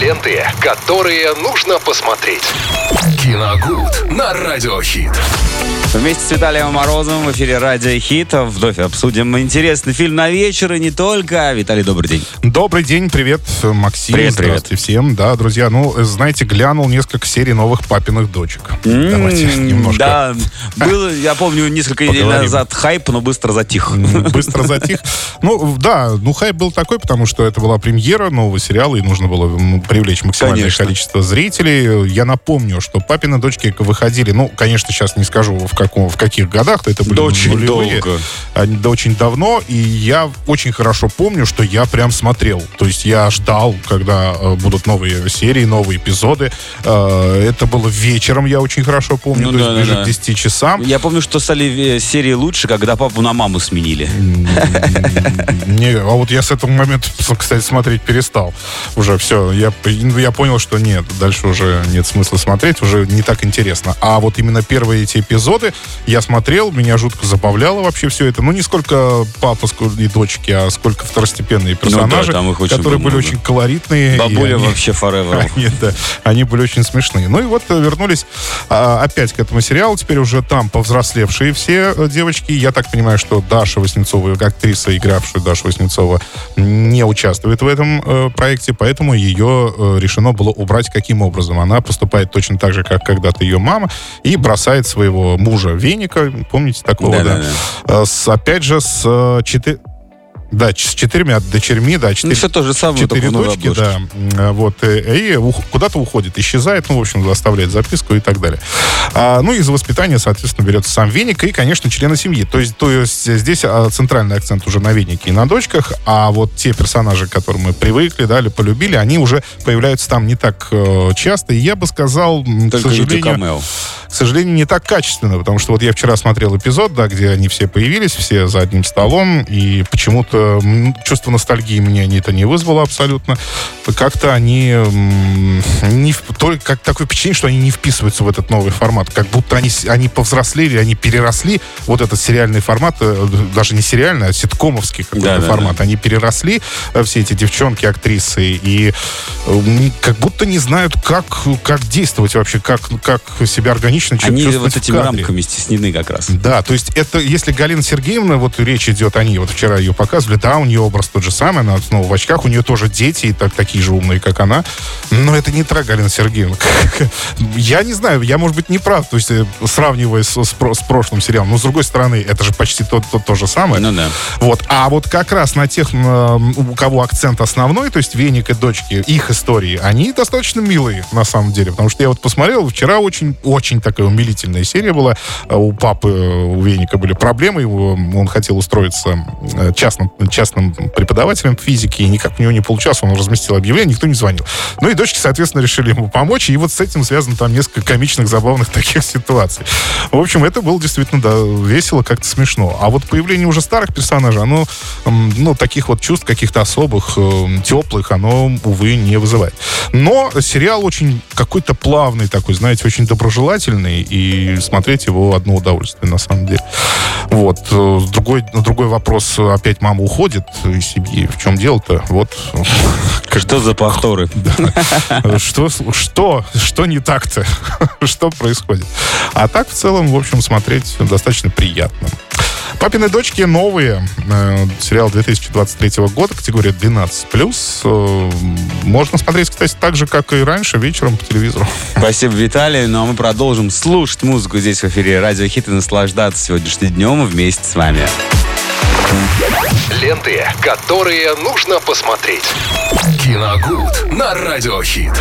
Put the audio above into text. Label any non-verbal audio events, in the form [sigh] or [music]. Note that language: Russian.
Ленты, которые нужно посмотреть. Киногуд на Радиохит. Вместе с Виталием Морозовым в эфире Радио Хит. Вновь обсудим интересный фильм на вечер и не только. Виталий, добрый день. Добрый день, привет, Максим. Привет, Здравствуйте привет. всем. Да, друзья, ну, знаете, глянул несколько серий новых папиных дочек. Давайте [laughs] немножко Да, [laughs] был, я помню, несколько недель назад хайп, но быстро затих. быстро затих. [laughs] Ну, да, ну, хайп был такой, потому что это была премьера нового сериала, и нужно было м, привлечь максимальное Конечно. количество зрителей. Я напомню, что папины дочки выходили, ну, конечно, сейчас не скажу, в, каком, в каких годах, это были Да очень нулевые. долго. Они- да очень давно, и я очень хорошо помню, что я прям смотрел. То есть я ждал, когда э, будут новые серии, новые эпизоды. Э, это было вечером, я очень хорошо помню, Ну то есть да, да, ближе да. к 10 часам. Я помню, что стали э, серии лучше, когда папу на маму сменили. [laughs] Не, а вот я с этого момента, кстати, смотреть перестал. Уже все, я, я понял, что нет, дальше уже нет смысла смотреть, уже не так интересно. А вот именно первые эти эпизоды я смотрел, меня жутко забавляло вообще все это. Ну, не сколько папа и дочки, а сколько второстепенные персонажи, Ну очень которые были много. очень колоритные. Бабуля они- вообще forever. [laughs] они, да, они были очень смешные. Ну и вот э, вернулись а, опять к этому сериалу. Теперь уже там повзрослевшие все э, девочки. Я так понимаю, что Даша Васнецова, актриса, игравшая Даша Васнецова, не участвует в этом э, проекте, поэтому ее э, решено было убрать каким образом. Она поступает точно так же, как когда-то ее мама, и бросает своего мужа Веника, помните такого, да? Да-да-да. Э, с- опять же, с э, четы- Да, с четырьмя дочерьми, да, Ну, четыре, все то же самое, Четыре дочки, да. Вот. э, И куда-то уходит, исчезает, ну, в общем, оставляет записку и так далее. А, ну, и за воспитание, соответственно, берется сам веник и, конечно, члены семьи. То есть, то есть здесь а, центральный акцент уже на венике и на дочках, а вот те персонажи, к которым мы привыкли, да, или полюбили, они уже появляются там не так э, часто. И я бы сказал, к Только видео сожалению, камео. К сожалению, не так качественно, потому что вот я вчера смотрел эпизод, да, где они все появились, все за одним столом, и почему-то чувство ностальгии мне это не вызвало абсолютно. Как-то они не, только как такое впечатление, что они не вписываются в этот новый формат, как будто они, они повзрослели, они переросли вот этот сериальный формат, э, даже не сериальный, а ситкомовский какой-то Да-да-да. формат. Они переросли, э, все эти девчонки, актрисы, и э, как будто не знают, как, как действовать вообще, как, как себя органично чувствовать Они вот этими рамками стеснены как раз. Да, то есть это, если Галина Сергеевна, вот речь идет о ней, вот вчера ее показывали, да, у нее образ тот же самый, она снова в очках, у нее тоже дети, и так, такие же умные, как она, но это не та Галина Сергеевна. Я не знаю, я, может быть, не прав, то есть э, сравнивая с, с с прошлым сериалом, но с другой стороны, это же почти то, то, то же самое. Ну да. Вот. А вот как раз на тех, у кого акцент основной, то есть Веник и дочки, их истории, они достаточно милые, на самом деле. Потому что я вот посмотрел, вчера очень, очень такая умилительная серия была. А У папы, у Веника были проблемы, его, он хотел устроиться э, частным, частным преподавателем физики, и никак у него не получалось, он разместил объявление, никто не звонил. Ну и дочки, соответственно, решили ему помочь, и вот с этим связано там несколько комичных, забавных таких [laughs] ситуаций. В общем, это было действительно да, весело, как-то смешно. А вот появление уже старых персонажей, оно, ну, таких вот чувств каких-то особых, э, теплых, оно, увы, не вызывает. Но сериал очень какой-то плавный такой, знаете, очень доброжелательный, и смотреть его одно удовольствие, на самом деле. Вот. Э, Другой, другой вопрос, опять мама уходит из семьи. В чем дело-то? Вот. Что за повторы? [laughs] Что, что, что не так-то? [laughs] Что происходит? А так, в целом, в общем, смотреть достаточно приятно. «Папины дочки» новые. Э, сериал 2023 года, категория 12+. Э, можно смотреть, кстати, так же, как и раньше, вечером по телевизору. [laughs] Спасибо, Виталий. Ну а мы продолжим слушать музыку здесь в эфире Радио Хит и наслаждаться сегодняшним днем вместе с вами. Ленты, которые нужно посмотреть. Киногуд на Радиохит.